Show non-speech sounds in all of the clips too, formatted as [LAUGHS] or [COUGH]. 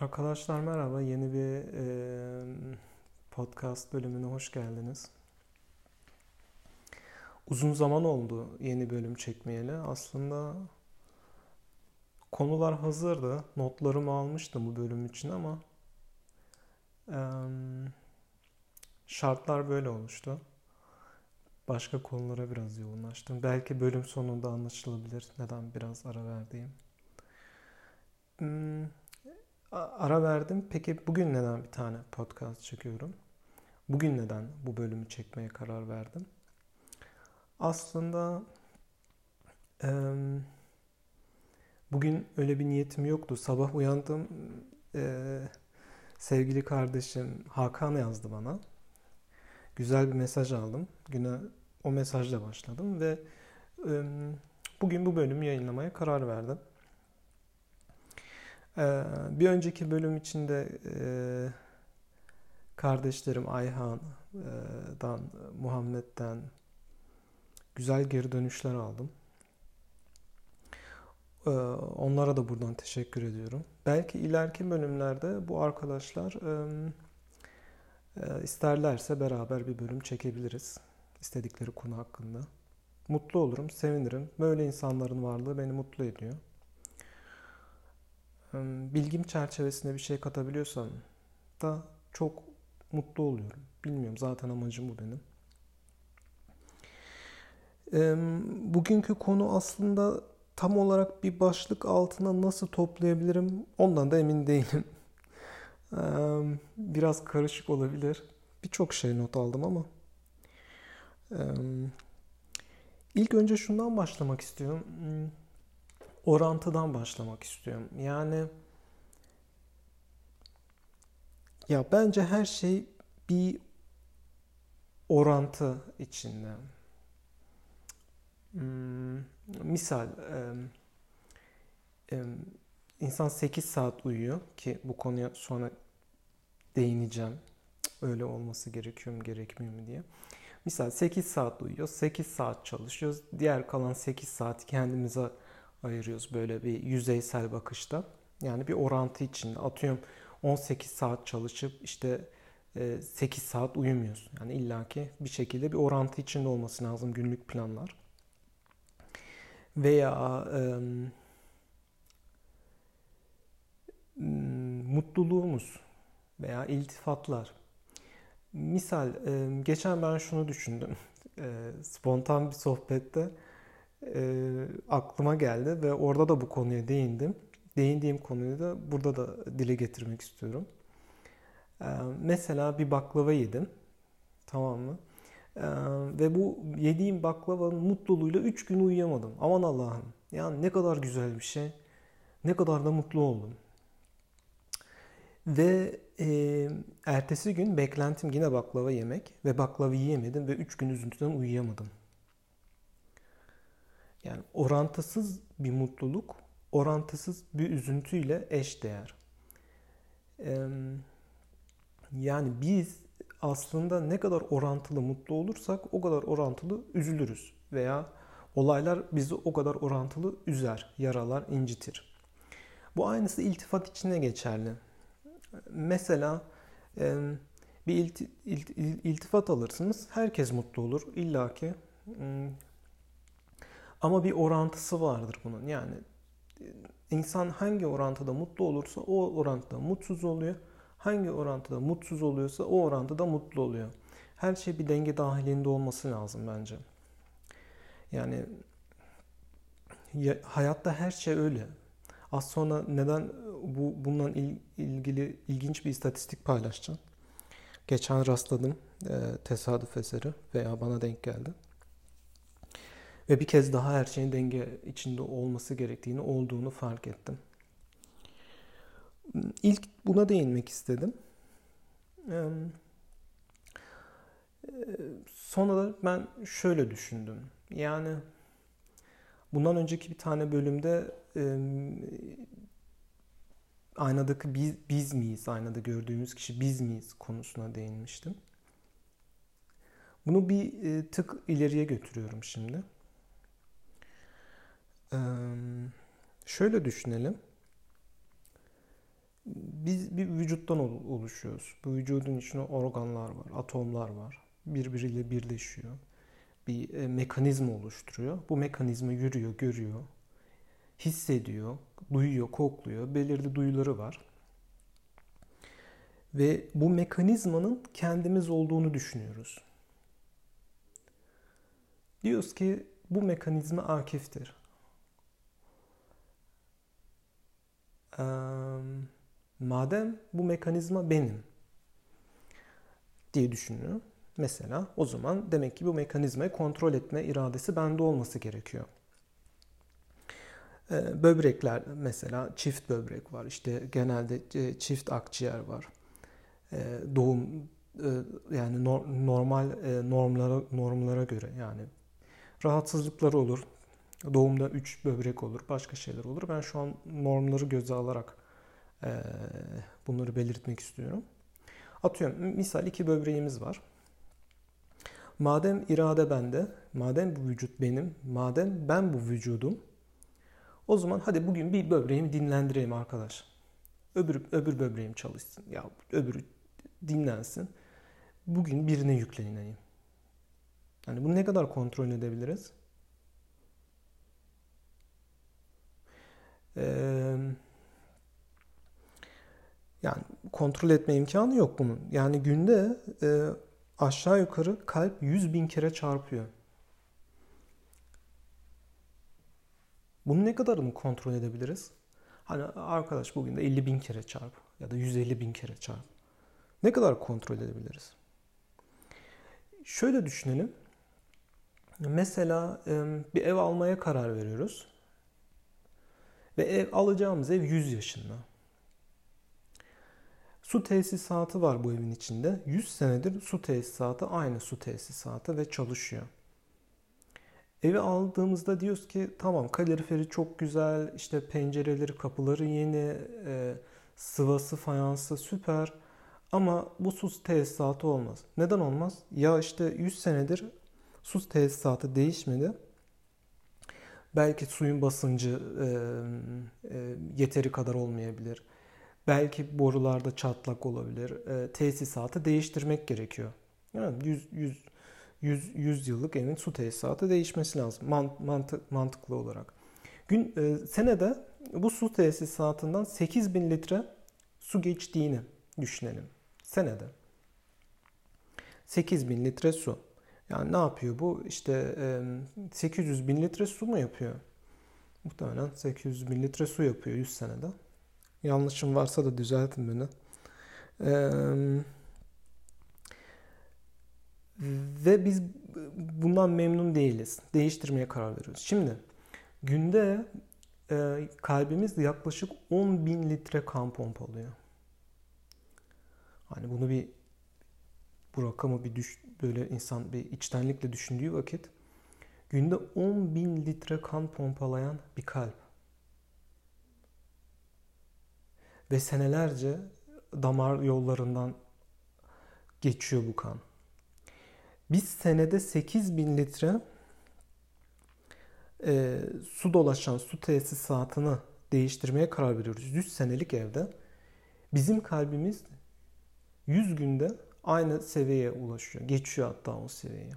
Arkadaşlar merhaba. Yeni bir e, podcast bölümüne hoş geldiniz. Uzun zaman oldu yeni bölüm çekmeyeli. Aslında konular hazırdı. Notlarımı almıştım bu bölüm için ama e, şartlar böyle oluştu. Başka konulara biraz yoğunlaştım. Belki bölüm sonunda anlaşılabilir neden biraz ara verdiğim. Hmm, ara verdim. Peki bugün neden bir tane podcast çekiyorum? Bugün neden bu bölümü çekmeye karar verdim? Aslında e, bugün öyle bir niyetim yoktu. Sabah uyandım. E, sevgili kardeşim Hakan yazdı bana. Güzel bir mesaj aldım. Güne o mesajla başladım ve e, bugün bu bölümü yayınlamaya karar verdim. Ee, bir önceki bölüm içinde e, kardeşlerim Ayhan'dan, Muhammed'den güzel geri dönüşler aldım. Ee, onlara da buradan teşekkür ediyorum. Belki ileriki bölümlerde bu arkadaşlar e, e, isterlerse beraber bir bölüm çekebiliriz. İstedikleri konu hakkında. Mutlu olurum, sevinirim. Böyle insanların varlığı beni mutlu ediyor bilgim çerçevesinde bir şey katabiliyorsam da çok mutlu oluyorum. Bilmiyorum zaten amacım bu benim. Bugünkü konu aslında tam olarak bir başlık altına nasıl toplayabilirim ondan da emin değilim. [LAUGHS] Biraz karışık olabilir. Birçok şey not aldım ama. İlk önce şundan başlamak istiyorum. Orantıdan başlamak istiyorum. Yani ya bence her şey bir orantı içinde. Hmm, misal e, e, insan 8 saat uyuyor ki bu konuya sonra değineceğim. Öyle olması gerekiyor mu gerekmiyor mu diye. Misal 8 saat uyuyor, 8 saat çalışıyoruz. Diğer kalan 8 saat kendimize ayırıyoruz böyle bir yüzeysel bakışta. Yani bir orantı içinde. Atıyorum 18 saat çalışıp işte 8 e, saat uyumuyorsun. Yani illaki bir şekilde bir orantı içinde olması lazım günlük planlar. Veya e, mutluluğumuz veya iltifatlar. Misal e, geçen ben şunu düşündüm. [LAUGHS] E, spontan bir sohbette e, aklıma geldi ve orada da bu konuya değindim. Değindiğim konuyu da burada da dile getirmek istiyorum. E, mesela bir baklava yedim. Tamam mı? E, ve bu yediğim baklavanın mutluluğuyla 3 gün uyuyamadım. Aman Allah'ım. Yani ne kadar güzel bir şey. Ne kadar da mutlu oldum. Ve e, ertesi gün beklentim yine baklava yemek ve baklava yiyemedim ve 3 gün üzüntüden uyuyamadım. Yani orantısız bir mutluluk, orantısız bir üzüntüyle eş değer. Yani biz aslında ne kadar orantılı mutlu olursak o kadar orantılı üzülürüz veya olaylar bizi o kadar orantılı üzer, yaralar, incitir. Bu aynısı iltifat içine geçerli. Mesela bir iltifat alırsınız, herkes mutlu olur. İlla ki ama bir orantısı vardır bunun. Yani e, insan hangi orantıda mutlu olursa o orantıda mutsuz oluyor. Hangi orantıda mutsuz oluyorsa o orantıda mutlu oluyor. Her şey bir denge dahilinde olması lazım bence. Yani ya, hayatta her şey öyle. Az sonra neden bu bundan il, ilgili ilginç bir istatistik paylaşacağım. Geçen rastladım e, tesadüf eseri veya bana denk geldi. Ve bir kez daha her şeyin denge içinde olması gerektiğini, olduğunu fark ettim. İlk buna değinmek istedim. Sonra da ben şöyle düşündüm. Yani bundan önceki bir tane bölümde aynadaki biz, biz miyiz, aynada gördüğümüz kişi biz miyiz konusuna değinmiştim. Bunu bir tık ileriye götürüyorum şimdi şöyle düşünelim. biz bir vücuttan oluşuyoruz. Bu vücudun içinde organlar var, atomlar var. Birbiriyle birleşiyor. Bir e, mekanizma oluşturuyor. Bu mekanizma yürüyor, görüyor, hissediyor, duyuyor, kokluyor. Belirli duyuları var. Ve bu mekanizmanın kendimiz olduğunu düşünüyoruz. Diyoruz ki bu mekanizma akiftir. Madem bu mekanizma benim diye düşünüyor. Mesela o zaman demek ki bu mekanizmayı kontrol etme iradesi bende olması gerekiyor. Ee, böbrekler mesela çift böbrek var. İşte genelde e, çift akciğer var. Ee, doğum e, yani normal e, normlara normlara göre yani rahatsızlıkları olur. Doğumda 3 böbrek olur, başka şeyler olur. Ben şu an normları göze alarak e, bunları belirtmek istiyorum. Atıyorum misal iki böbreğimiz var. Madem irade bende, madem bu vücut benim, madem ben bu vücudum, o zaman hadi bugün bir böbreğimi dinlendireyim arkadaş. Öbür, öbür böbreğim çalışsın. Ya öbürü dinlensin. Bugün birine yükleneyim. Yani bunu ne kadar kontrol edebiliriz? Yani kontrol etme imkanı yok bunun. Yani günde e, aşağı yukarı kalp 100 bin kere çarpıyor. Bunu ne kadarını kontrol edebiliriz? Hani arkadaş bugün de 50 bin kere çarp ya da 150 bin kere çarp. Ne kadar kontrol edebiliriz? Şöyle düşünelim. Mesela bir ev almaya karar veriyoruz. Ve ev alacağımız ev 100 yaşında. Su tesisatı var bu evin içinde. 100 senedir su tesisatı aynı su tesisatı ve çalışıyor. Evi aldığımızda diyoruz ki tamam kaloriferi çok güzel, işte pencereleri, kapıları yeni, e, sıvası, fayansı süper. Ama bu su tesisatı olmaz. Neden olmaz? Ya işte 100 senedir su tesisatı değişmedi. Belki suyun basıncı e, e, yeteri kadar olmayabilir. Belki borularda çatlak olabilir. E, tesisatı değiştirmek gerekiyor. Yani 100, 100, 100, 100 yıllık evin su tesisatı değişmesi lazım mantık, mantıklı olarak. Gün e, senede bu su tesisatından 8000 litre su geçtiğini düşünelim. Senede. 8000 litre su. Yani ne yapıyor bu? İşte 800 bin litre su mu yapıyor? Muhtemelen 800 bin litre su yapıyor 100 senede. Yanlışım varsa da düzeltin beni. ve biz bundan memnun değiliz. Değiştirmeye karar veriyoruz. Şimdi günde e, kalbimiz yaklaşık 10 bin litre kan pompalıyor. Hani bunu bir bu rakamı bir düş, böyle insan bir içtenlikle düşündüğü vakit günde 10 bin litre kan pompalayan bir kalp. Ve senelerce damar yollarından geçiyor bu kan. Biz senede 8 bin litre e, su dolaşan su tesisatını değiştirmeye karar veriyoruz. 100 senelik evde. Bizim kalbimiz 100 günde aynı seviyeye ulaşıyor. Geçiyor hatta o seviyeye.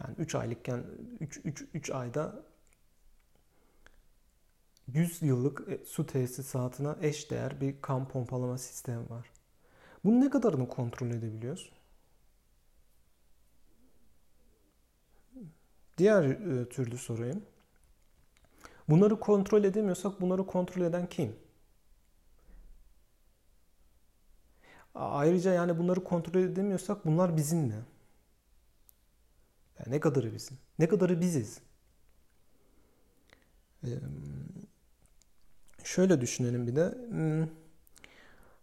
Yani 3 aylıkken 3 3 3 ayda 100 yıllık e, su tesisatına eş değer bir kan pompalama sistemi var. Bunu ne kadarını kontrol edebiliyoruz? Diğer e, türlü sorayım. Bunları kontrol edemiyorsak bunları kontrol eden kim? Ayrıca yani bunları kontrol edemiyorsak bunlar bizim mi? Yani ne kadarı bizim? Ne kadarı biziz? Şöyle düşünelim bir de. Hmm,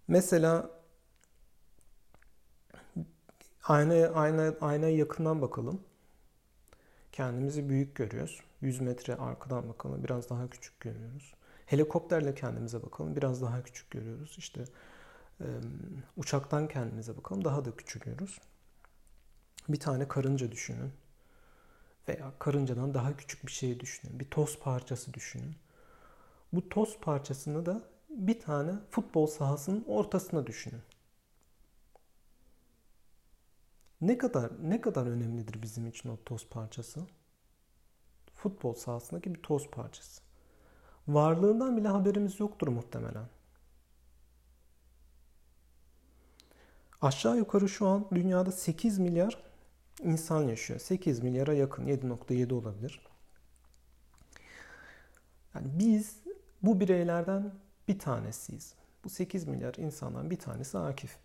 mesela aynaya, ayna, aynaya yakından bakalım. Kendimizi büyük görüyoruz. 100 metre arkadan bakalım biraz daha küçük görüyoruz. Helikopterle kendimize bakalım biraz daha küçük görüyoruz. İşte uçaktan kendimize bakalım daha da küçülüyoruz. Bir tane karınca düşünün. Veya karıncadan daha küçük bir şey düşünün. Bir toz parçası düşünün. Bu toz parçasını da bir tane futbol sahasının ortasına düşünün. Ne kadar ne kadar önemlidir bizim için o toz parçası? Futbol sahasındaki bir toz parçası. Varlığından bile haberimiz yoktur muhtemelen. Aşağı yukarı şu an dünyada 8 milyar insan yaşıyor. 8 milyara yakın 7.7 olabilir. Yani biz bu bireylerden bir tanesiyiz. Bu 8 milyar insandan bir tanesi Akif.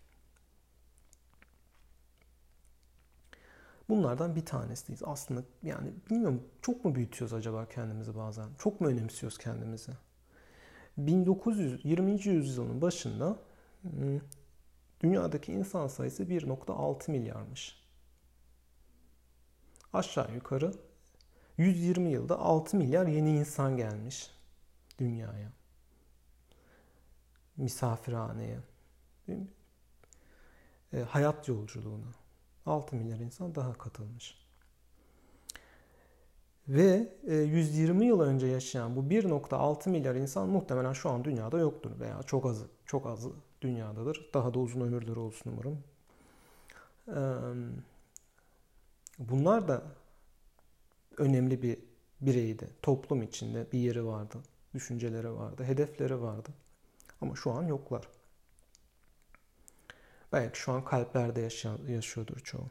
Bunlardan bir tanesiyiz. Aslında yani bilmiyorum çok mu büyütüyoruz acaba kendimizi bazen? Çok mu önemsiyoruz kendimizi? 1920. yüzyılın başında hmm, dünyadaki insan sayısı 1.6 milyarmış. Aşağı yukarı 120 yılda 6 milyar yeni insan gelmiş dünyaya. Misafirhaneye. E, hayat yolculuğuna. 6 milyar insan daha katılmış. Ve 120 e, yıl önce yaşayan bu 1.6 milyar insan muhtemelen şu an dünyada yoktur veya çok az çok az dünyadadır. Daha da uzun ömürleri olsun umarım. Bunlar da önemli bir bireydi. Toplum içinde bir yeri vardı. Düşünceleri vardı. Hedefleri vardı. Ama şu an yoklar. Belki şu an kalplerde yaşıyordur çoğu.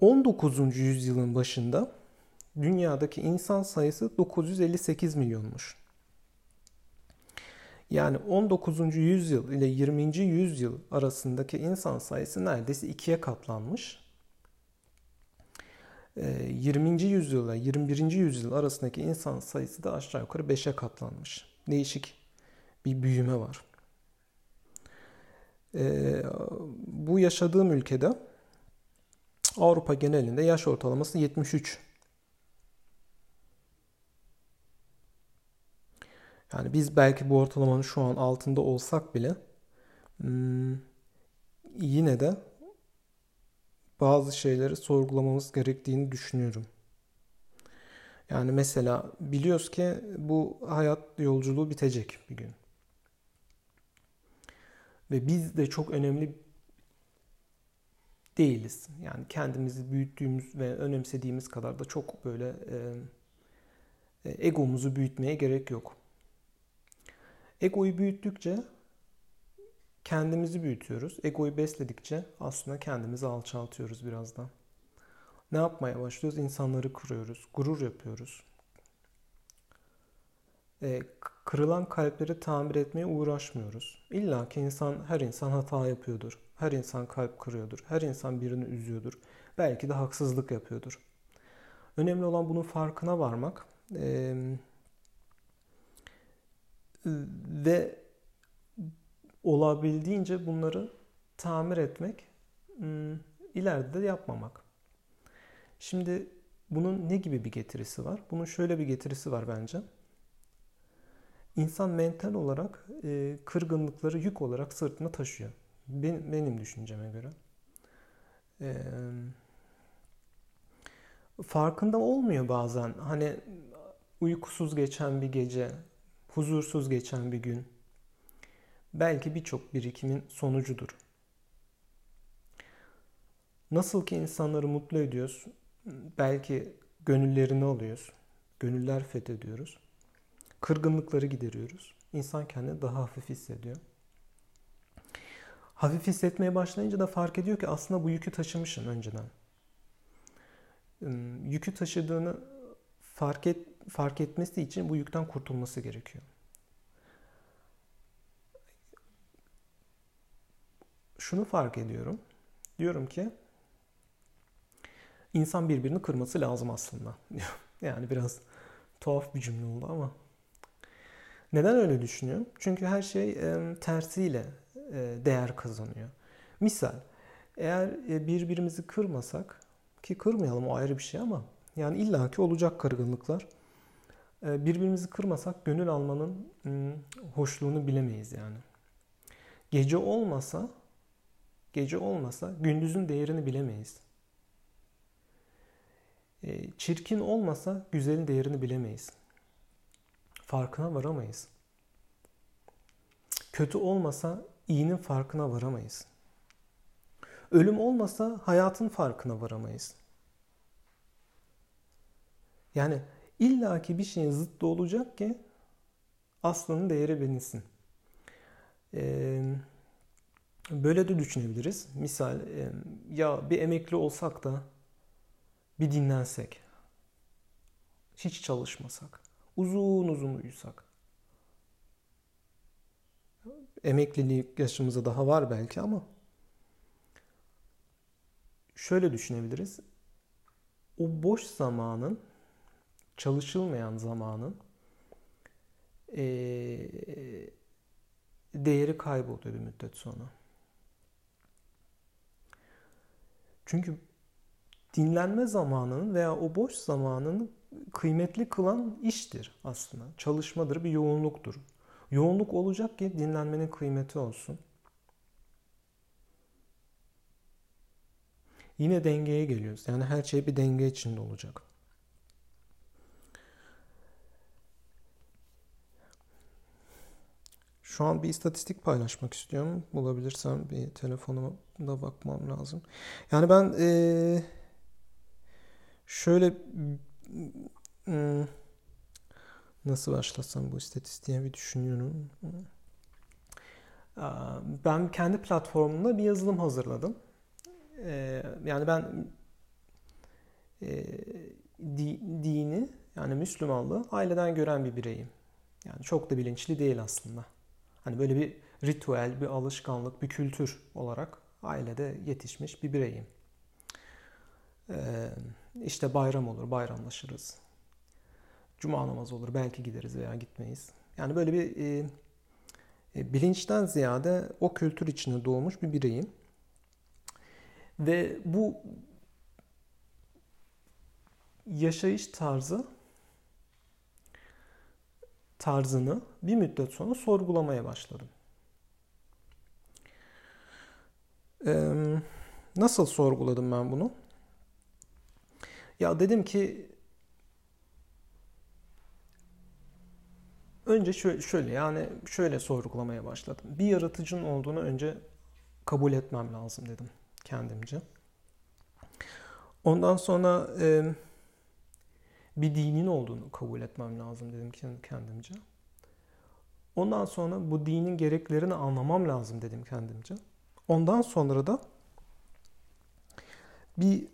19. yüzyılın başında dünyadaki insan sayısı 958 milyonmuş. Yani 19. yüzyıl ile 20. yüzyıl arasındaki insan sayısı neredeyse ikiye katlanmış. 20. yüzyıl ile 21. yüzyıl arasındaki insan sayısı da aşağı yukarı 5'e katlanmış. Değişik bir büyüme var. Bu yaşadığım ülkede Avrupa genelinde yaş ortalaması 73. Yani biz belki bu ortalamanın şu an altında olsak bile hmm, yine de bazı şeyleri sorgulamamız gerektiğini düşünüyorum. Yani mesela biliyoruz ki bu hayat yolculuğu bitecek bir gün. Ve biz de çok önemli değiliz. Yani kendimizi büyüttüğümüz ve önemsediğimiz kadar da çok böyle e, egomuzu büyütmeye gerek yok. Egoyu büyüttükçe kendimizi büyütüyoruz. Egoyu besledikçe aslında kendimizi alçaltıyoruz birazdan. Ne yapmaya başlıyoruz? İnsanları kırıyoruz, gurur yapıyoruz. E, kırılan kalpleri tamir etmeye uğraşmıyoruz. İlla ki insan, her insan hata yapıyordur. Her insan kalp kırıyordur. Her insan birini üzüyordur. Belki de haksızlık yapıyordur. Önemli olan bunun farkına varmak. Ee, ve olabildiğince bunları tamir etmek, hmm, ileride de yapmamak. Şimdi bunun ne gibi bir getirisi var? Bunun şöyle bir getirisi var bence. İnsan mental olarak e, kırgınlıkları yük olarak sırtına taşıyor. Benim, düşünceme göre. E, farkında olmuyor bazen. Hani uykusuz geçen bir gece, huzursuz geçen bir gün belki birçok birikimin sonucudur. Nasıl ki insanları mutlu ediyoruz, belki gönüllerini alıyoruz, gönüller fethediyoruz, kırgınlıkları gideriyoruz. İnsan kendini daha hafif hissediyor. Hafif hissetmeye başlayınca da fark ediyor ki aslında bu yükü taşımışım önceden. Yükü taşıdığını fark et fark etmesi için bu yükten kurtulması gerekiyor. Şunu fark ediyorum. Diyorum ki insan birbirini kırması lazım aslında. [LAUGHS] yani biraz tuhaf bir cümle oldu ama. Neden öyle düşünüyorum? Çünkü her şey e, tersiyle e, değer kazanıyor. Misal eğer e, birbirimizi kırmasak ki kırmayalım o ayrı bir şey ama yani illaki olacak kırgınlıklar. E, birbirimizi kırmasak gönül almanın hoşluğunu bilemeyiz yani. Gece olmasa gece olmasa gündüzün değerini bilemeyiz. Çirkin olmasa güzelin değerini bilemeyiz. farkına varamayız. Kötü olmasa iyinin farkına varamayız. Ölüm olmasa hayatın farkına varamayız. Yani illaki bir şeyin zıttı olacak ki aslının değeri bilinsin. Ee, böyle de düşünebiliriz. Misal e, ya bir emekli olsak da bir dinlensek. Hiç çalışmasak. Uzun uzun uyusak. Emeklilik yaşımıza daha var belki ama şöyle düşünebiliriz. O boş zamanın, çalışılmayan zamanın ee, değeri kayboluyor bir müddet sonra. Çünkü dinlenme zamanının veya o boş zamanın kıymetli kılan iştir aslında. Çalışmadır, bir yoğunluktur. Yoğunluk olacak ki dinlenmenin kıymeti olsun. Yine dengeye geliyoruz. Yani her şey bir denge içinde olacak. Şu an bir istatistik paylaşmak istiyorum. Bulabilirsem bir telefonuma da bakmam lazım. Yani ben ee, şöyle hmm, nasıl başlasam bu istatistiğe bir düşünüyorum. Ben kendi platformumda bir yazılım hazırladım. Yani ben dini yani Müslümanlığı aileden gören bir bireyim. Yani çok da bilinçli değil aslında. Hani böyle bir ritüel, bir alışkanlık, bir kültür olarak ailede yetişmiş bir bireyim. Ee, işte bayram olur, bayramlaşırız. Cuma namazı olur, belki gideriz veya gitmeyiz. Yani böyle bir e, e, bilinçten ziyade o kültür içinde doğmuş bir bireyim. Ve bu yaşayış tarzı tarzını bir müddet sonra sorgulamaya başladım. Ee, nasıl sorguladım ben bunu? Ya dedim ki önce şöyle, şöyle yani şöyle sorgulamaya başladım. Bir yaratıcının olduğunu önce kabul etmem lazım dedim kendimce. Ondan sonra e, bir dinin olduğunu kabul etmem lazım dedim kendimce. Ondan sonra bu dinin gereklerini anlamam lazım dedim kendimce. Ondan sonra da bir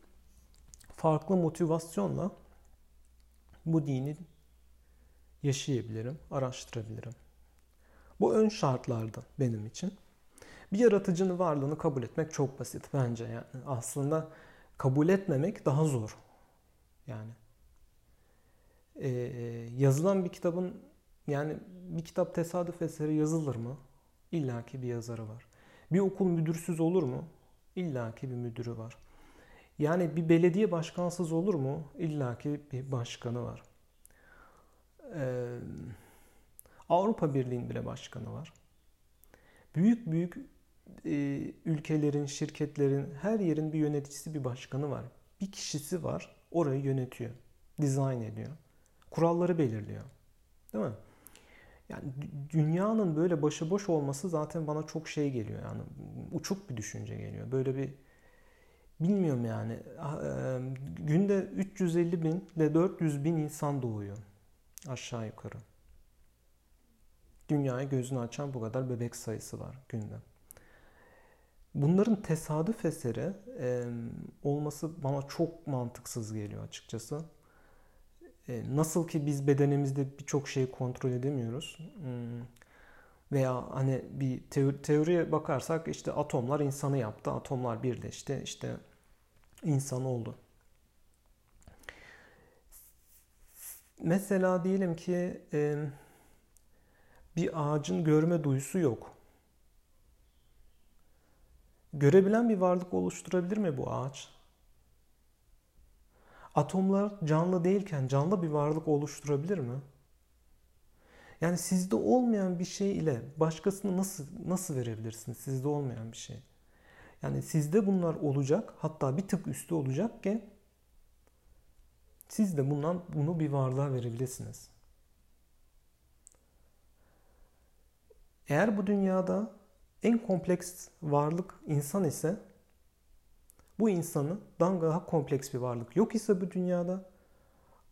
farklı motivasyonla bu dini yaşayabilirim, araştırabilirim. Bu ön şartlardı benim için. Bir yaratıcının varlığını kabul etmek çok basit bence. Yani aslında kabul etmemek daha zor. Yani e, yazılan bir kitabın yani bir kitap tesadüf eseri yazılır mı? İlla ki bir yazarı var. Bir okul müdürsüz olur mu? İlla ki bir müdürü var. Yani bir belediye başkansız olur mu? İlla ki bir başkanı var. Ee, Avrupa Birliği'nin bile başkanı var. Büyük büyük e, ülkelerin, şirketlerin, her yerin bir yöneticisi, bir başkanı var. Bir kişisi var, orayı yönetiyor, dizayn ediyor. Kuralları belirliyor. Değil mi? Yani dünyanın böyle başıboş olması zaten bana çok şey geliyor yani uçuk bir düşünce geliyor. Böyle bir bilmiyorum yani ah, günde 350 bin ile 400 bin insan doğuyor aşağı yukarı. Dünyaya gözünü açan bu kadar bebek sayısı var günde. Bunların tesadüf eseri olması bana çok mantıksız geliyor açıkçası. E, nasıl ki biz bedenimizde birçok şeyi kontrol edemiyoruz. Hmm. Veya hani bir teori, teoriye bakarsak işte atomlar insanı yaptı. Atomlar birleşti. işte insan oldu. Mesela diyelim ki e, bir ağacın görme duyusu yok. Görebilen bir varlık oluşturabilir mi bu ağaç? Atomlar canlı değilken canlı bir varlık oluşturabilir mi? Yani sizde olmayan bir şey ile başkasını nasıl nasıl verebilirsiniz? Sizde olmayan bir şey. Yani sizde bunlar olacak, hatta bir tık üstü olacak ki siz de bundan bunu bir varlığa verebilirsiniz. Eğer bu dünyada en kompleks varlık insan ise bu insanı daha kompleks bir varlık yok ise bu dünyada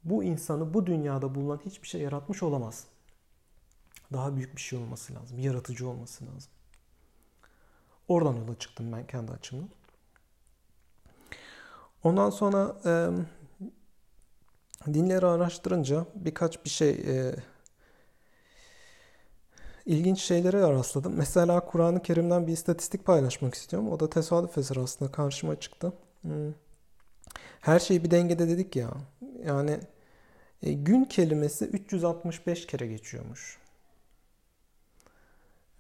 bu insanı bu dünyada bulunan hiçbir şey yaratmış olamaz. Daha büyük bir şey olması lazım. Bir yaratıcı olması lazım. Oradan yola çıktım ben kendi açımdan. Ondan sonra e, dinleri araştırınca birkaç bir şey e, ilginç şeylere rastladım. Mesela Kur'an-ı Kerim'den bir istatistik paylaşmak istiyorum. O da tesadüf eseri aslında karşıma çıktı. Hmm. Her şey bir dengede dedik ya. Yani e, gün kelimesi 365 kere geçiyormuş.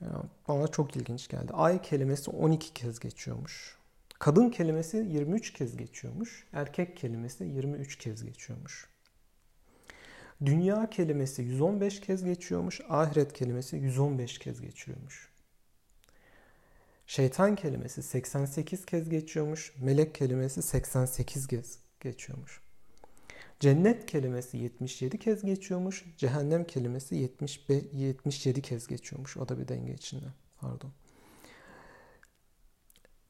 Ya, bana çok ilginç geldi. Ay kelimesi 12 kez geçiyormuş. Kadın kelimesi 23 kez geçiyormuş. Erkek kelimesi 23 kez geçiyormuş. Dünya kelimesi 115 kez geçiyormuş. Ahiret kelimesi 115 kez geçiyormuş. Şeytan kelimesi 88 kez geçiyormuş. Melek kelimesi 88 kez geçiyormuş. Cennet kelimesi 77 kez geçiyormuş. Cehennem kelimesi 75, 77 kez geçiyormuş. O da bir denge içinde. Pardon.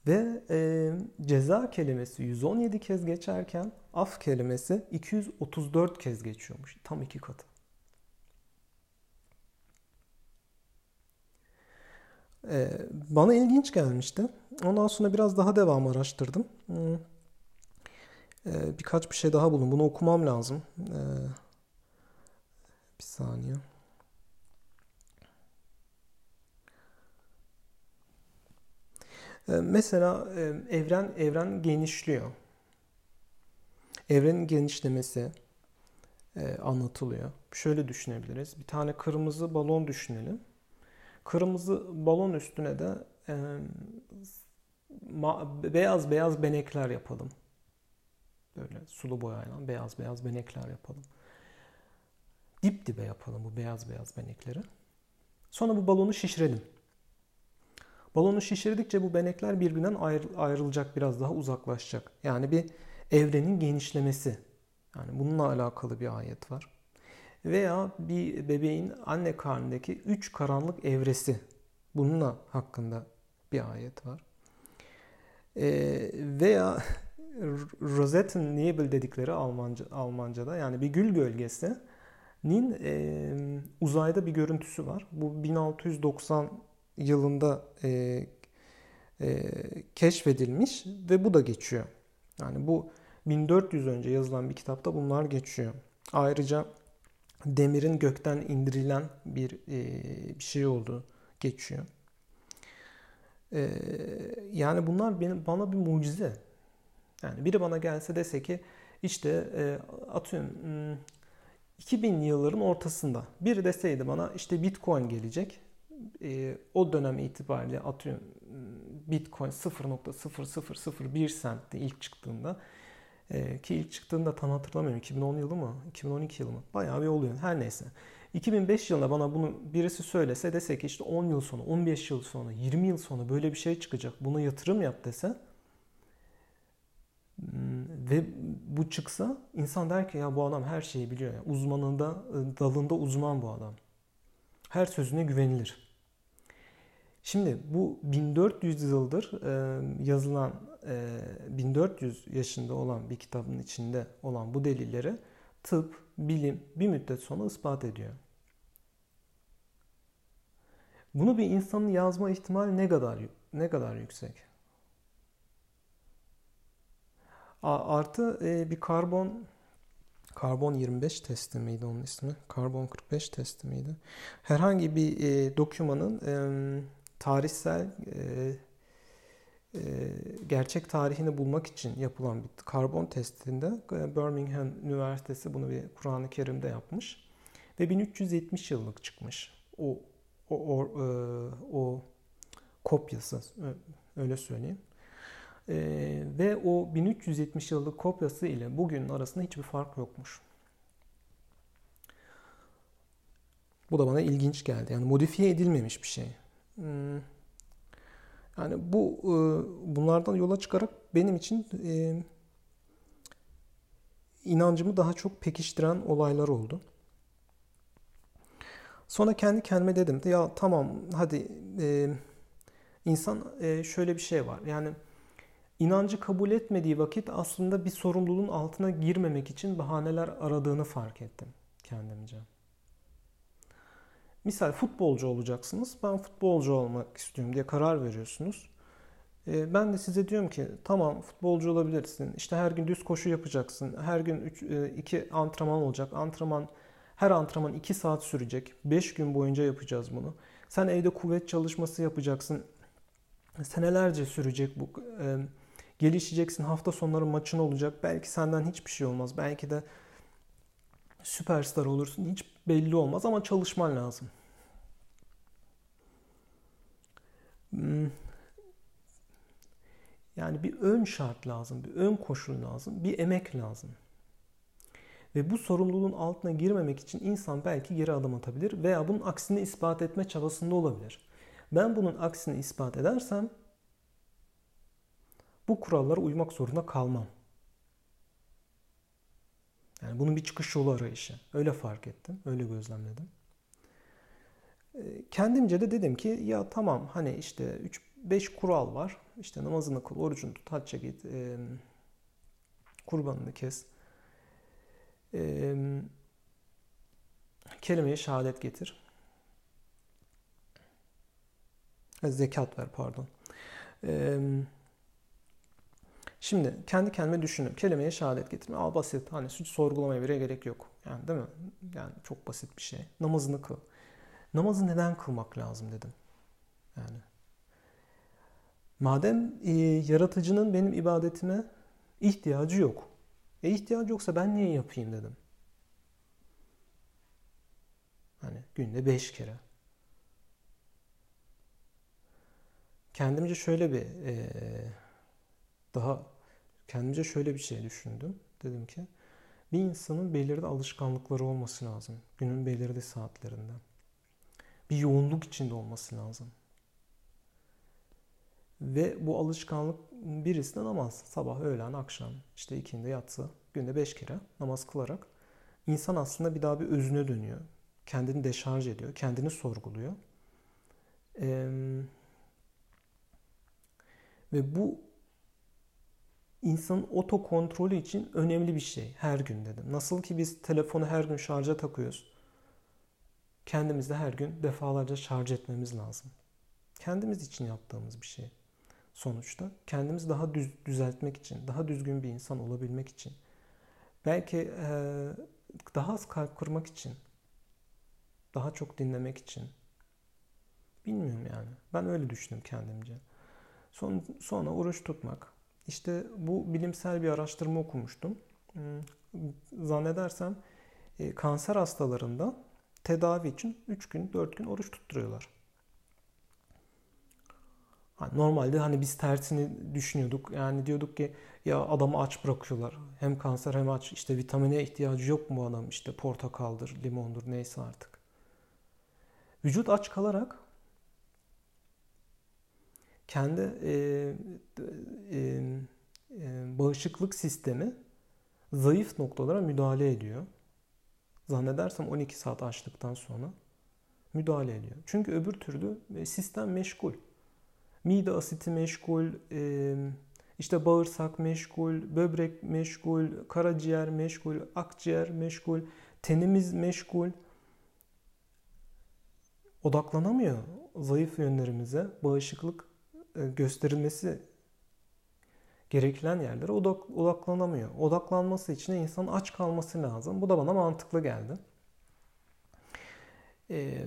Ve e, ceza kelimesi 117 kez geçerken af kelimesi 234 kez geçiyormuş. Tam iki katı. E, bana ilginç gelmişti. Ondan sonra biraz daha devam araştırdım. E, birkaç bir şey daha buldum. Bunu okumam lazım. E, bir saniye. Mesela e, evren evren genişliyor. Evrenin genişlemesi e, anlatılıyor. Şöyle düşünebiliriz. Bir tane kırmızı balon düşünelim. Kırmızı balon üstüne de e, beyaz beyaz benekler yapalım. Böyle sulu boyayla beyaz beyaz benekler yapalım. Dip dibe yapalım bu beyaz beyaz benekleri. Sonra bu balonu şişirelim. Balonu şişirdikçe bu benekler birbirinden ayrılacak, biraz daha uzaklaşacak. Yani bir evrenin genişlemesi. Yani bununla alakalı bir ayet var. Veya bir bebeğin anne karnındaki üç karanlık evresi. Bununla hakkında bir ayet var. E, veya [LAUGHS] Rosetten dedikleri Almanca, Almanca'da yani bir gül gölgesinin e, uzayda bir görüntüsü var. Bu 1690 yılında e, e, keşfedilmiş ve bu da geçiyor. Yani bu 1400 önce yazılan bir kitapta bunlar geçiyor. Ayrıca demirin gökten indirilen bir, e, bir şey olduğu geçiyor. E, yani bunlar benim bana bir mucize. Yani biri bana gelse dese ki işte e, atıyorum 2000 hmm, yılların ortasında biri deseydi bana işte Bitcoin gelecek e, o dönem itibariyle atıyorum Bitcoin 0.0001 centti ilk çıktığında e, ki ilk çıktığında tam hatırlamıyorum 2010 yılı mı 2012 yılı mı bayağı bir oluyor her neyse 2005 yılında bana bunu birisi söylese dese ki işte 10 yıl sonra 15 yıl sonra 20 yıl sonra böyle bir şey çıkacak buna yatırım yap dese hmm, ve bu çıksa insan der ki ya bu adam her şeyi biliyor. Yani uzmanında, dalında uzman bu adam. Her sözüne güvenilir. Şimdi bu 1400 yıldır e, yazılan, e, 1400 yaşında olan bir kitabın içinde olan bu delilleri tıp, bilim bir müddet sonra ispat ediyor. Bunu bir insanın yazma ihtimali ne kadar ne kadar yüksek? Artı e, bir karbon karbon 25 testi miydi onun ismi? Karbon 45 testi miydi? Herhangi bir e, dokümanın e, tarihsel e, gerçek tarihini bulmak için yapılan bir karbon testinde e, Birmingham Üniversitesi bunu bir Kur'an-ı Kerim'de yapmış ve 1370 yıllık çıkmış o o o, e, o kopyası öyle söyleyeyim. E, ve o 1370 yıllık kopyası ile bugünün arasında hiçbir fark yokmuş. Bu da bana ilginç geldi. Yani modifiye edilmemiş bir şey. Hmm. Yani bu e, bunlardan yola çıkarak benim için e, inancımı daha çok pekiştiren olaylar oldu. Sonra kendi kendime dedim ya tamam hadi e, insan şöyle bir şey var. Yani inancı kabul etmediği vakit aslında bir sorumluluğun altına girmemek için bahaneler aradığını fark ettim kendimce. Misal futbolcu olacaksınız. Ben futbolcu olmak istiyorum diye karar veriyorsunuz. E, ben de size diyorum ki tamam futbolcu olabilirsin. İşte her gün düz koşu yapacaksın. Her gün 3 2 antrenman olacak. Antrenman her antrenman 2 saat sürecek. 5 gün boyunca yapacağız bunu. Sen evde kuvvet çalışması yapacaksın. Senelerce sürecek bu. Gelişeceksin. Hafta sonları maçın olacak. Belki senden hiçbir şey olmaz. Belki de süperstar olursun. Hiç belli olmaz ama çalışman lazım. Hmm. Yani bir ön şart lazım, bir ön koşul lazım, bir emek lazım. Ve bu sorumluluğun altına girmemek için insan belki geri adım atabilir veya bunun aksini ispat etme çabasında olabilir. Ben bunun aksini ispat edersem bu kurallara uymak zorunda kalmam. Yani bunun bir çıkış yolu arayışı. Öyle fark ettim, öyle gözlemledim. Ee, kendimce de dedim ki ya tamam hani işte 3-5 kural var. İşte namazını kıl, orucunu tut, hacca git, e, kurbanını kes. E, kelime şehadet getir. Zekat ver pardon. Eee Şimdi kendi kendime düşündüm. Kelimeye şehadet getirme. Al basit. Hani hiç sorgulamaya bile gerek yok. Yani değil mi? Yani çok basit bir şey. Namazını kıl. Namazı neden kılmak lazım dedim. Yani madem e, yaratıcının benim ibadetime ihtiyacı yok. E ihtiyacı yoksa ben niye yapayım dedim. Hani günde beş kere. Kendimce şöyle bir e, daha kendimce şöyle bir şey düşündüm. Dedim ki bir insanın belirli alışkanlıkları olması lazım. Günün belirli saatlerinde. Bir yoğunluk içinde olması lazım. Ve bu alışkanlık birisi namaz. Sabah, öğlen, akşam, işte ikindi, yatsı. Günde beş kere namaz kılarak insan aslında bir daha bir özüne dönüyor. Kendini deşarj ediyor. Kendini sorguluyor. Ee, ve bu insanın oto kontrolü için önemli bir şey her gün dedim. Nasıl ki biz telefonu her gün şarja takıyoruz. Kendimiz de her gün defalarca şarj etmemiz lazım. Kendimiz için yaptığımız bir şey. Sonuçta kendimizi daha düz, düzeltmek için, daha düzgün bir insan olabilmek için, belki e, daha az kalp kırmak için, daha çok dinlemek için. Bilmiyorum yani. Ben öyle düşündüm kendimce. Son, sonra oruç tutmak, işte bu bilimsel bir araştırma okumuştum. Hmm, zannedersem e, kanser hastalarında tedavi için 3 gün 4 gün oruç tutturuyorlar. normalde hani biz tersini düşünüyorduk. Yani diyorduk ki ya adamı aç bırakıyorlar. Hem kanser hem aç. İşte vitamine ihtiyacı yok mu adam? İşte portakaldır, limondur neyse artık. Vücut aç kalarak kendi e, e, e, bağışıklık sistemi zayıf noktalara müdahale ediyor. Zannedersem 12 saat açlıktan sonra müdahale ediyor. Çünkü öbür türlü e, sistem meşgul. Mide asiti meşgul, e, işte bağırsak meşgul, böbrek meşgul, karaciğer meşgul, akciğer meşgul, tenimiz meşgul. Odaklanamıyor zayıf yönlerimize. Bağışıklık gösterilmesi gereken yerlere odak, odaklanamıyor. Odaklanması için de insanın aç kalması lazım. Bu da bana mantıklı geldi. Ee,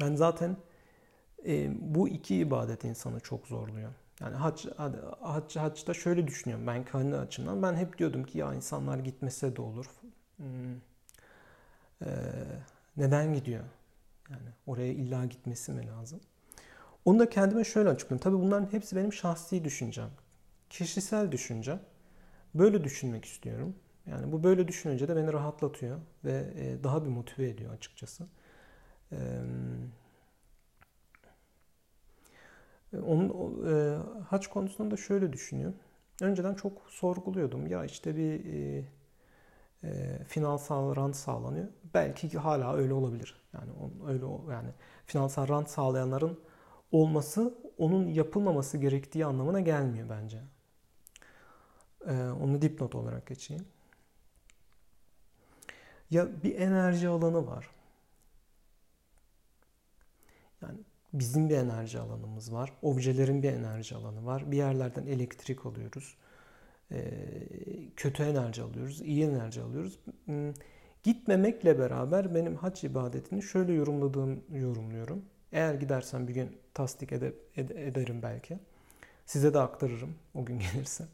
yani zaten e, bu iki ibadet insanı çok zorluyor. Yani hac, hac, haccda şöyle düşünüyorum ben kendi açımdan. Ben hep diyordum ki ya insanlar gitmese de olur. Hmm. Ee, neden gidiyor? Yani oraya illa gitmesi mi lazım? Onu da kendime şöyle açıklıyorum. Tabii bunların hepsi benim şahsi düşüncem. Kişisel düşüncem. Böyle düşünmek istiyorum. Yani bu böyle düşününce de beni rahatlatıyor ve e, daha bir motive ediyor açıkçası. Onun e, haç konusunda da şöyle düşünüyorum. Önceden çok sorguluyordum. Ya işte bir e, e, finansal rant sağlanıyor. Belki hala öyle olabilir. Yani öyle yani finansal rant sağlayanların olması onun yapılmaması gerektiği anlamına gelmiyor bence. Ee, onu dipnot olarak geçeyim. Ya bir enerji alanı var. Yani bizim bir enerji alanımız var. Objelerin bir enerji alanı var. Bir yerlerden elektrik alıyoruz. Ee, kötü enerji alıyoruz. iyi enerji alıyoruz. Hmm, gitmemekle beraber benim hac ibadetini şöyle yorumladığım yorumluyorum. Eğer gidersen bir gün tasdik ede, ede, ederim belki. Size de aktarırım o gün [LAUGHS] gelirse.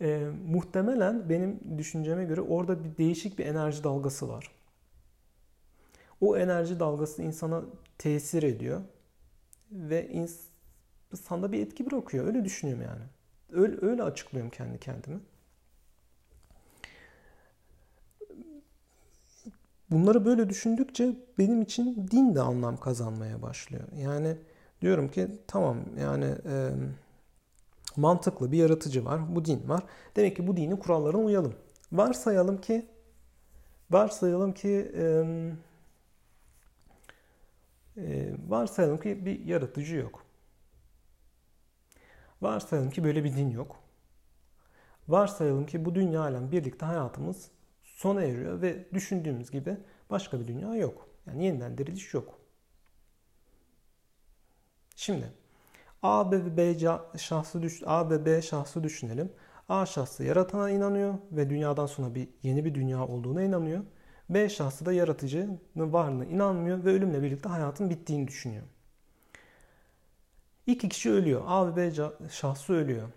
E, muhtemelen benim düşünceme göre orada bir değişik bir enerji dalgası var. O enerji dalgası insana tesir ediyor ve insanda bir etki bırakıyor. Öyle düşünüyorum yani. Öyle, öyle açıklıyorum kendi kendime. Bunları böyle düşündükçe benim için din de anlam kazanmaya başlıyor. Yani diyorum ki tamam yani e, mantıklı bir yaratıcı var, bu din var. Demek ki bu dinin kurallarına uyalım. Varsayalım ki varsayalım ki e, e, varsayalım ki bir yaratıcı yok. Varsayalım ki böyle bir din yok. Varsayalım ki bu dünya alem birlikte hayatımız sona eriyor ve düşündüğümüz gibi başka bir dünya yok. Yani yeniden diriliş yok. Şimdi A ve B şahsı düş A ve B şahsı düşünelim. A şahsı yaratana inanıyor ve dünyadan sonra bir yeni bir dünya olduğuna inanıyor. B şahsı da yaratıcının varlığına inanmıyor ve ölümle birlikte hayatın bittiğini düşünüyor. İki kişi ölüyor. A ve B şahsı ölüyor.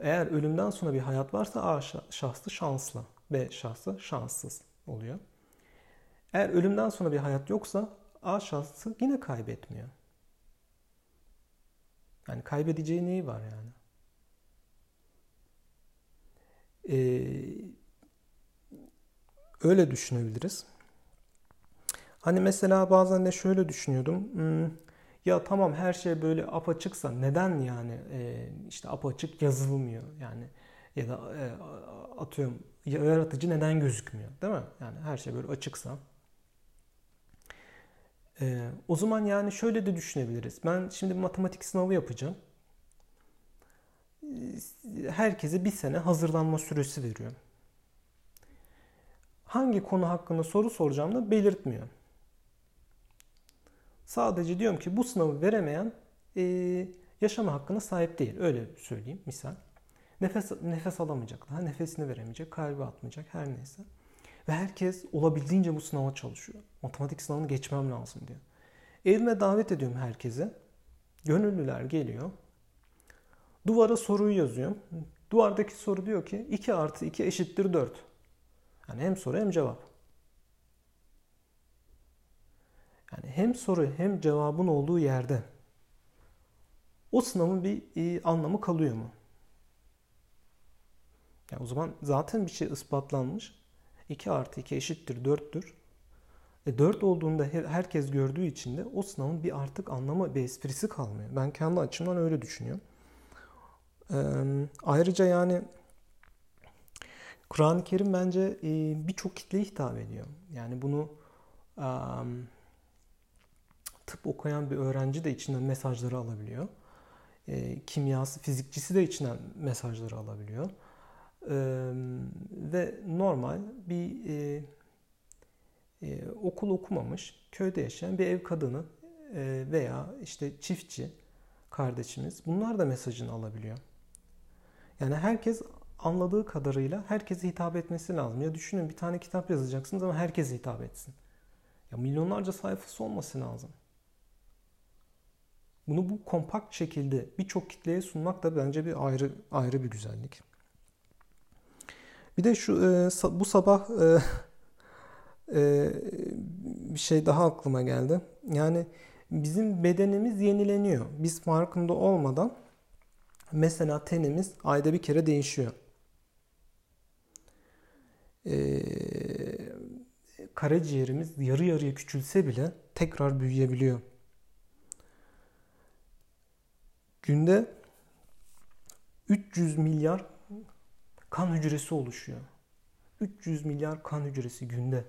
Eğer ölümden sonra bir hayat varsa A şahsı şanslı, B şahsı şanssız oluyor. Eğer ölümden sonra bir hayat yoksa A şahsı yine kaybetmiyor. Yani kaybedeceği neyi var yani? Ee, öyle düşünebiliriz. Hani mesela bazen de şöyle düşünüyordum. Hmm, ya tamam her şey böyle apaçıksa neden yani e, işte apaçık yazılmıyor yani ya da e, atıyorum yaratıcı neden gözükmüyor değil mi? Yani her şey böyle açıksa. E, o zaman yani şöyle de düşünebiliriz. Ben şimdi matematik sınavı yapacağım. Herkese bir sene hazırlanma süresi veriyorum. Hangi konu hakkında soru soracağım da belirtmiyor. Sadece diyorum ki bu sınavı veremeyen e, yaşama hakkına sahip değil. Öyle söyleyeyim misal. Nefes nefes alamayacak daha, nefesini veremeyecek, kalbi atmayacak her neyse. Ve herkes olabildiğince bu sınava çalışıyor. Matematik sınavını geçmem lazım diyor. Evime davet ediyorum herkese. Gönüllüler geliyor. Duvara soruyu yazıyorum. Duvardaki soru diyor ki 2 artı 2 eşittir 4. Yani hem soru hem cevap. Yani hem soru hem cevabın olduğu yerde o sınavın bir e, anlamı kalıyor mu? Ya o zaman zaten bir şey ispatlanmış. 2 artı 2 eşittir 4'tür. E 4 olduğunda herkes gördüğü için de o sınavın bir artık anlamı, bir esprisi kalmıyor. Ben kendi açımdan öyle düşünüyorum. Ee, ayrıca yani Kur'an-ı Kerim bence e, birçok kitleye hitap ediyor. Yani bunu um, tıp okuyan bir öğrenci de içinden mesajları alabiliyor. E, kimyası, fizikçisi de içinden mesajları alabiliyor. E, ve normal bir e, e, okul okumamış, köyde yaşayan bir ev kadını e, veya işte çiftçi kardeşimiz bunlar da mesajını alabiliyor. Yani herkes anladığı kadarıyla herkese hitap etmesi lazım. Ya düşünün bir tane kitap yazacaksınız ama herkese hitap etsin. Ya milyonlarca sayfası olması lazım. Bunu bu kompakt şekilde birçok kitleye sunmak da bence bir ayrı ayrı bir güzellik. Bir de şu e, bu sabah e, [LAUGHS] e, bir şey daha aklıma geldi. Yani bizim bedenimiz yenileniyor. Biz farkında olmadan mesela tenimiz ayda bir kere değişiyor. Ee, karaciğerimiz yarı yarıya küçülse bile tekrar büyüyebiliyor. Günde 300 milyar kan hücresi oluşuyor. 300 milyar kan hücresi günde.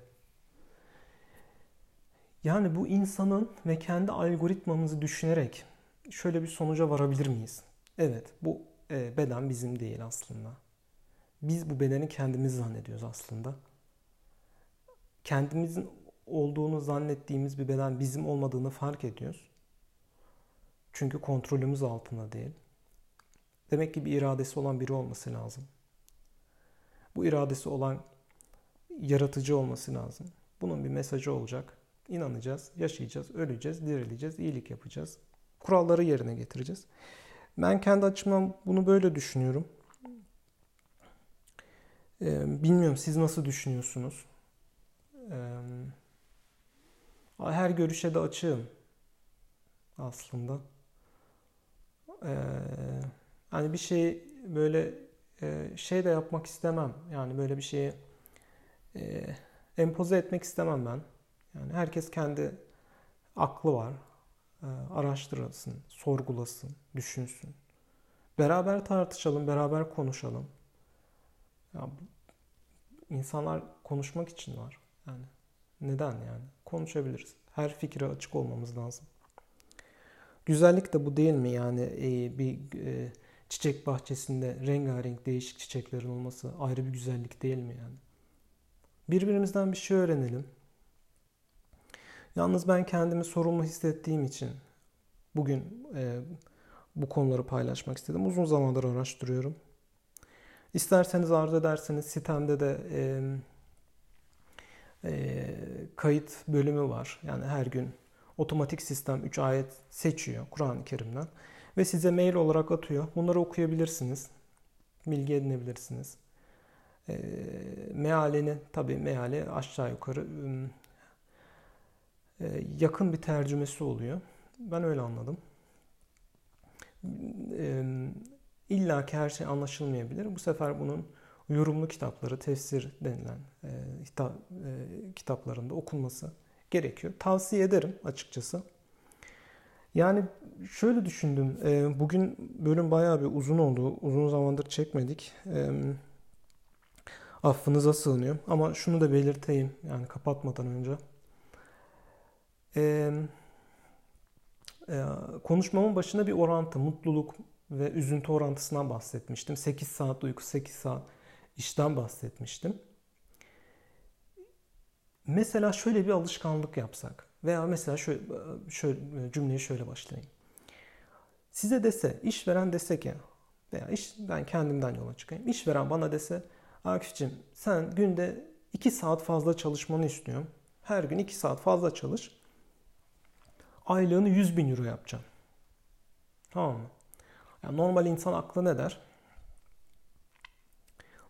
Yani bu insanın ve kendi algoritmamızı düşünerek şöyle bir sonuca varabilir miyiz? Evet, bu e, beden bizim değil aslında. Biz bu bedeni kendimiz zannediyoruz aslında. Kendimizin olduğunu zannettiğimiz bir beden bizim olmadığını fark ediyoruz. Çünkü kontrolümüz altında değil. Demek ki bir iradesi olan biri olması lazım. Bu iradesi olan yaratıcı olması lazım. Bunun bir mesajı olacak. İnanacağız, yaşayacağız, öleceğiz, dirileceğiz, iyilik yapacağız. Kuralları yerine getireceğiz. Ben kendi açımdan bunu böyle düşünüyorum. Ee, bilmiyorum siz nasıl düşünüyorsunuz? Ee, her görüşe de açığım aslında. Ee, hani bir şey böyle şey de yapmak istemem. Yani böyle bir şeyi e, empoze etmek istemem ben. Yani herkes kendi aklı var. E, araştırılsın, sorgulasın, düşünsün. Beraber tartışalım, beraber konuşalım. Ya, insanlar konuşmak için var. Yani neden yani? Konuşabiliriz. Her fikre açık olmamız lazım. Güzellik de bu değil mi? Yani e, bir e, çiçek bahçesinde rengarenk değişik çiçeklerin olması ayrı bir güzellik değil mi yani? Birbirimizden bir şey öğrenelim. Yalnız ben kendimi sorumlu hissettiğim için bugün e, bu konuları paylaşmak istedim. Uzun zamandır araştırıyorum. İsterseniz arzu ederseniz sitemde de e, e, kayıt bölümü var. Yani her gün otomatik sistem 3 ayet seçiyor Kur'an-ı Kerim'den ve size mail olarak atıyor. Bunları okuyabilirsiniz. Bilgi edinebilirsiniz. E, mealini tabi meali aşağı yukarı e, yakın bir tercümesi oluyor. Ben öyle anladım. E, İlla ki her şey anlaşılmayabilir. Bu sefer bunun yorumlu kitapları, tefsir denilen e, hitap, e, kitaplarında okunması gerekiyor. Tavsiye ederim açıkçası. Yani şöyle düşündüm. E, bugün bölüm bayağı bir uzun oldu. Uzun zamandır çekmedik. E, affınıza sığınıyorum. Ama şunu da belirteyim. Yani kapatmadan önce. E, konuşmamın başında bir orantı, mutluluk ve üzüntü orantısından bahsetmiştim. 8 saat uyku, 8 saat işten bahsetmiştim. Mesela şöyle bir alışkanlık yapsak veya mesela şöyle, şöyle cümleyi şöyle başlayayım. Size dese, işveren dese ki veya iş, ben kendimden yola çıkayım. İşveren bana dese, Akif'cim sen günde 2 saat fazla çalışmanı istiyorum. Her gün 2 saat fazla çalış. Aylığını 100 bin euro yapacağım. Tamam mı? Yani normal insan aklı ne der?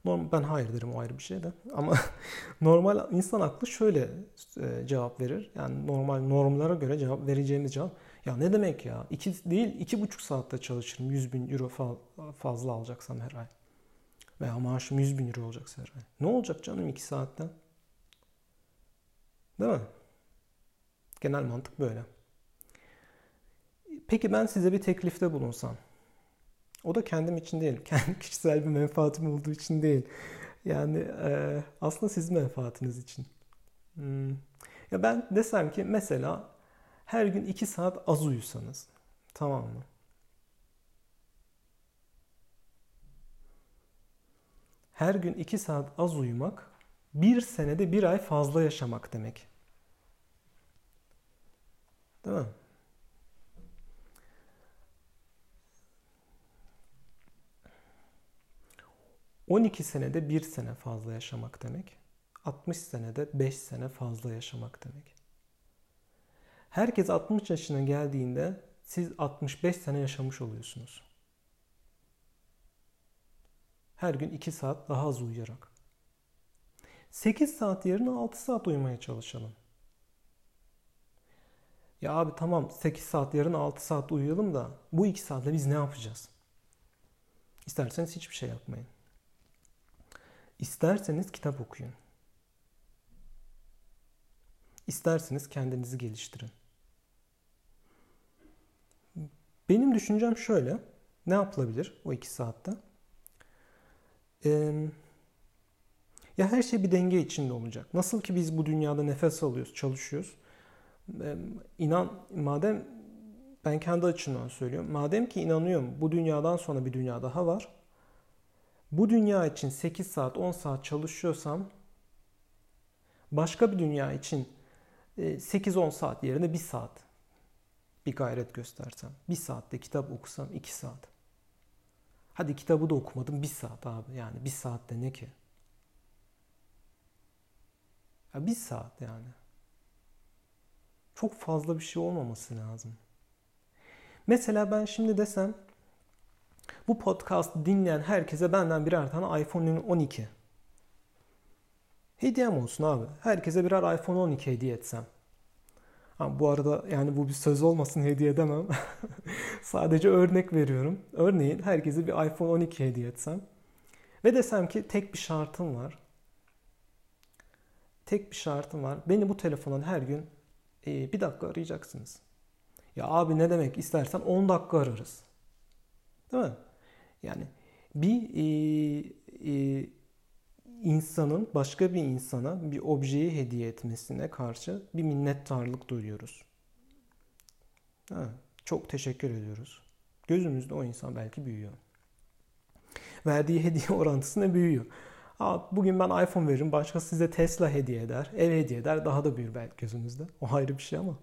Normal, ben hayır derim o ayrı bir şey de. Ama [LAUGHS] normal insan aklı şöyle e, cevap verir. Yani normal normlara göre cevap vereceğimiz cevap. Ya ne demek ya? İki değil iki buçuk saatte çalışırım. 100 bin euro fazla alacaksam her ay. Veya maaşım 100 bin euro olacaksa her ay. Ne olacak canım iki saatten? Değil mi? Genel mantık böyle. Peki ben size bir teklifte bulunsam. O da kendim için değil. [LAUGHS] Kendi kişisel bir menfaatim olduğu için değil. Yani e, aslında sizin menfaatiniz için. Hmm. Ya ben desem ki mesela her gün 2 saat az uyusanız. Tamam mı? Her gün 2 saat az uyumak bir senede bir ay fazla yaşamak demek. Değil mi? 12 senede 1 sene fazla yaşamak demek. 60 senede 5 sene fazla yaşamak demek. Herkes 60 yaşına geldiğinde siz 65 sene yaşamış oluyorsunuz. Her gün 2 saat daha az uyuyarak. 8 saat yerine 6 saat uyumaya çalışalım. Ya abi tamam 8 saat yarın 6 saat uyuyalım da bu 2 saatte biz ne yapacağız? İsterseniz hiçbir şey yapmayın. İsterseniz kitap okuyun. İsterseniz kendinizi geliştirin. Benim düşüncem şöyle. Ne yapılabilir o iki saatte? Ee, ya her şey bir denge içinde olacak. Nasıl ki biz bu dünyada nefes alıyoruz, çalışıyoruz. Ee, inan, madem ben kendi açımdan söylüyorum. Madem ki inanıyorum bu dünyadan sonra bir dünya daha var. Bu dünya için 8 saat 10 saat çalışıyorsam başka bir dünya için 8-10 e, saat yerine 1 saat bir gayret göstersem. 1 saatte kitap okusam 2 saat. Hadi kitabı da okumadım 1 saat abi. Yani 1 saatte ne ki? Ya 1 saat yani. Çok fazla bir şey olmaması lazım. Mesela ben şimdi desem bu podcast dinleyen herkese benden birer tane iPhone 12. Hediyem olsun abi. Herkese birer iPhone 12 hediye etsem. Ha, bu arada yani bu bir söz olmasın hediye edemem. [LAUGHS] Sadece örnek veriyorum. Örneğin herkese bir iPhone 12 hediye etsem. Ve desem ki tek bir şartım var. Tek bir şartım var. Beni bu telefondan her gün e, bir dakika arayacaksınız. Ya abi ne demek istersen 10 dakika ararız. Değil mi? Yani bir e, e, insanın başka bir insana bir objeyi hediye etmesine karşı bir minnettarlık duyuyoruz. Ha, çok teşekkür ediyoruz. Gözümüzde o insan belki büyüyor. Verdiği hediye [LAUGHS] orantısı ne büyüyor. Aa, bugün ben iPhone veririm, başka size Tesla hediye eder, ev hediye eder, daha da büyür belki gözünüzde. O ayrı bir şey ama.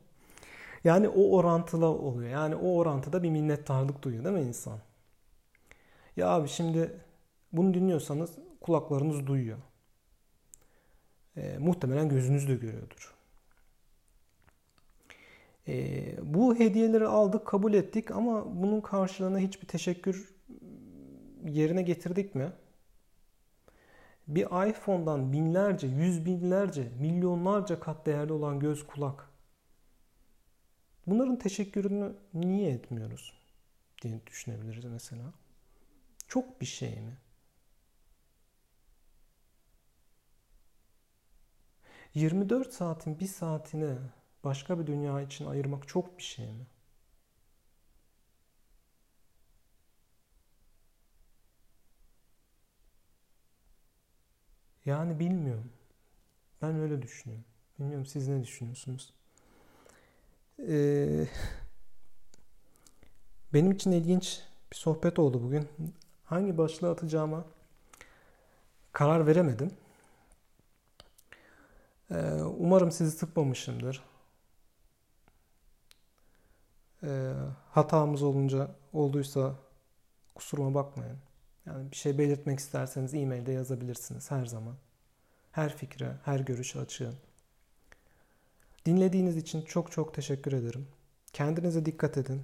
Yani o orantılı oluyor. Yani o orantıda bir minnettarlık duyuyor değil mi insan? Ya abi şimdi bunu dinliyorsanız kulaklarınız duyuyor. E, muhtemelen gözünüz de görüyordur. E, bu hediyeleri aldık, kabul ettik ama bunun karşılığında hiçbir teşekkür yerine getirdik mi? Bir iPhone'dan binlerce, yüz binlerce, milyonlarca kat değerli olan göz kulak Bunların teşekkürünü niye etmiyoruz diye düşünebiliriz mesela. Çok bir şey mi? ...24 saatin bir saatini başka bir dünya için ayırmak çok bir şey mi? Yani bilmiyorum. Ben öyle düşünüyorum. Bilmiyorum siz ne düşünüyorsunuz? Ee, benim için ilginç bir sohbet oldu bugün. Hangi başlığı atacağıma karar veremedim. Ee, umarım sizi sıkmamışımdır. Ee, hatamız olunca olduysa kusuruma bakmayın. Yani bir şey belirtmek isterseniz e-mailde yazabilirsiniz her zaman. Her fikre, her görüşe açığım. Dinlediğiniz için çok çok teşekkür ederim. Kendinize dikkat edin.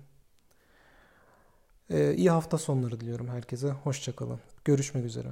Ee, iyi hafta sonları diliyorum herkese. Hoşçakalın. Görüşmek üzere.